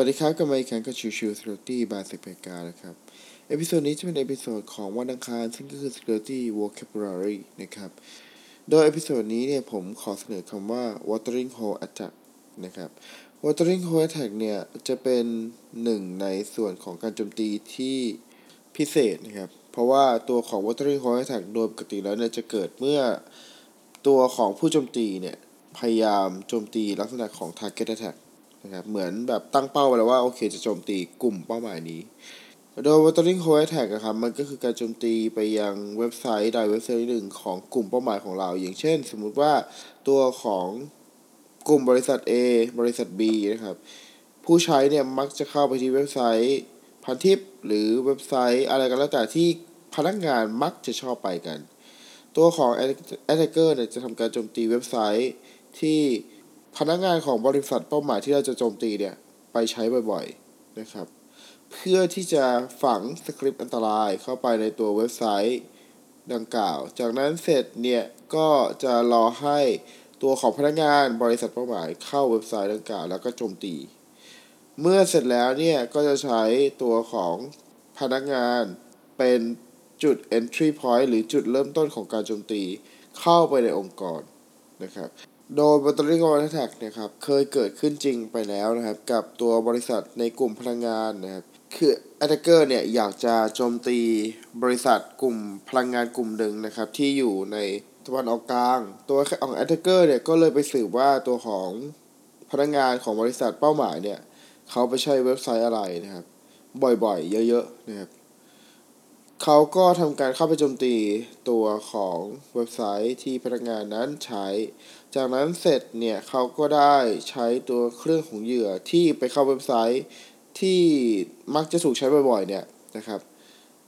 สวัสดีครับกลับมาอีกครั้งกับชิวชิว Security by สิบเกานะครับ episode นี้จะเป็น episode ของวันอังคาร ซึ่งก็คือ Security Vocabulary นะครับ โดย episode นี้เนี่ยผมขอเสนอคำว่า Watering Hole Attack นะครับ Watering Hole Attack เนี่ยจะเป็นหนึ่งในส่วนของการโจมตีที่พิเศษนะครับ เพราะว่าตัวของ Watering Hole Attack โดยปกติแล้วเนี่ยจะเกิดเมื่อตัวของผู้โจมตีเนี่ยพยายามโจมตีลักษณะของ Target Attack นะครับเหมือนแบบตั้งเป้าไว้แล้วว่าโอเคจะโจมตีกลุ่มเป้าหมายนี้ โดย Watering Hole Attack นะครับมันก็คือการโจมตีไปยังเว็บไซต์ใดเว็บไซต์หนึ่งของกลุ่มเป้าหมายของเรา อย่างเช่น สมมุติว่าตัวของกลุ่มบริษัท A บริษัท B นะครับผู้ใช้เนี่ยมักจะเข้าไปที่เว็บไซต์พันทิปหรือเว็บไซต์อะไรก็แล้วแต่ที่พนักงานมักจะชอบไปกัน ตัวของ attacker เนี่ยจะทำการโจมตีเว็บไซต์ที่ พนักงานของบริษัทเป้าหมายที่เราจะโจมตีเนี่ยไปใช้บ่อยๆนะครับ เพื่อที่จะฝังสคริปต์อันตรายเข้าไปในตัวเว็บไซต์ดังกล่าว จากนั้นเสร็จเนี่ยก็จะรอให้ตัวของพนักงานบริษัทเป้าหมายเข้าเว็บไซต์ดังกล่าว แล้วก็โจมตี เมื่อเสร็จแล้วเนี่ยก็จะใช้ตัวของพนักงานเป็นจุด entry point หรือจุดเริ่มต้นของการโจมตีเข้าไปในองค์กรนะครับ โดย Battery o n Attack นะครับเคยเกิดขึ้นจริงไปแล้วนะครับ กับตัวบริษัทในกลุ่มพลังงานนะครับคือ Attacker เนี่ยอยากจะโจมตีบริษัทกลุ่มพลังงานกลุ่มหนึ่งนะครับที่อยู่ในตะวันออกกลาง ตัวของ Attacker เนี่ยก็เลยไปสืบว่าตัวของพนักงานของบริษัทเป้าหมายเนี่ยเขาไปใช้เว็บไซต์อะไรนะครับ บ่อยๆ เยอะๆนะครับ เขาก็ทำการเข้าไปโจมตีตัวของเว็บไซต์ที่พนักงานนั้นใช้ จากนั้นเสร็จเนี่ยเขาก็ได้ใช้ตัวเครื่องของเหยื่อที่ไปเข้าเว็บไซต์ที่มักจะถูกใช้บ่อยๆเนี่ยนะครับ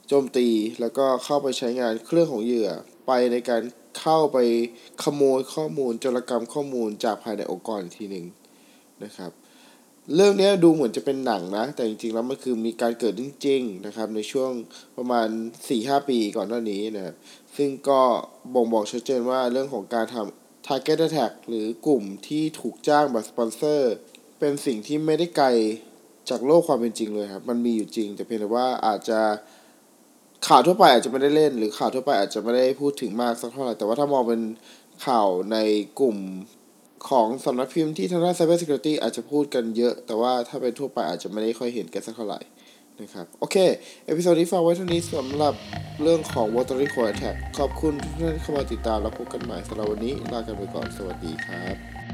โจมตีแล้วก็เข้าไปใช้งานเครื่องของเหยื่อไปในการเข้าไปขโมยข้อมูลจรกรรมข้อมูลจากภายในองค์กรทีหนึ่งนะครับ เรื่องนี้ดูเหมือนจะเป็นหนังนะ แต่จริงๆแล้วมันคือมีการเกิดจริงๆนะครับ ในช่วงประมาณ 4-5 ปีก่อนหน้านี้นะครับซึ่งก็บ่งบอกชัดเจนว่าเรื่องของการทำ target attack หรือกลุ่มที่ถูกจ้างแบบสปอนเซอร์ เป็นสิ่งที่ไม่ได้ไกลจากโลกความเป็นจริงเลยครับ มันมีอยู่จริง แต่เพียงแต่ว่าอาจจะข่าวทั่วไปอาจจะไม่ได้เล่น หรือข่าวทั่วไปอาจจะไม่ได้พูดถึงมากสักเท่าไหร่แต่ว่าถ้ามองเป็นข่าวในกลุ่ม ของสำนักพิมพ์ที่ทางด้าน Cyber Security อาจจะพูดกันเยอะ แต่ว่าถ้าเป็นทั่วไปอาจจะไม่ได้ค่อยเห็นกันสักเท่าไหร่นะครับ โอเค episode นี้ฝากไว้เท่านี้สำหรับเรื่องของ Watering Hole Attack ขอบคุณทุกท่านที่เข้ามาติดตาม แล้วพบกันใหม่สำหรับวันนี้ ลากันไปก่อน สวัสดีครับ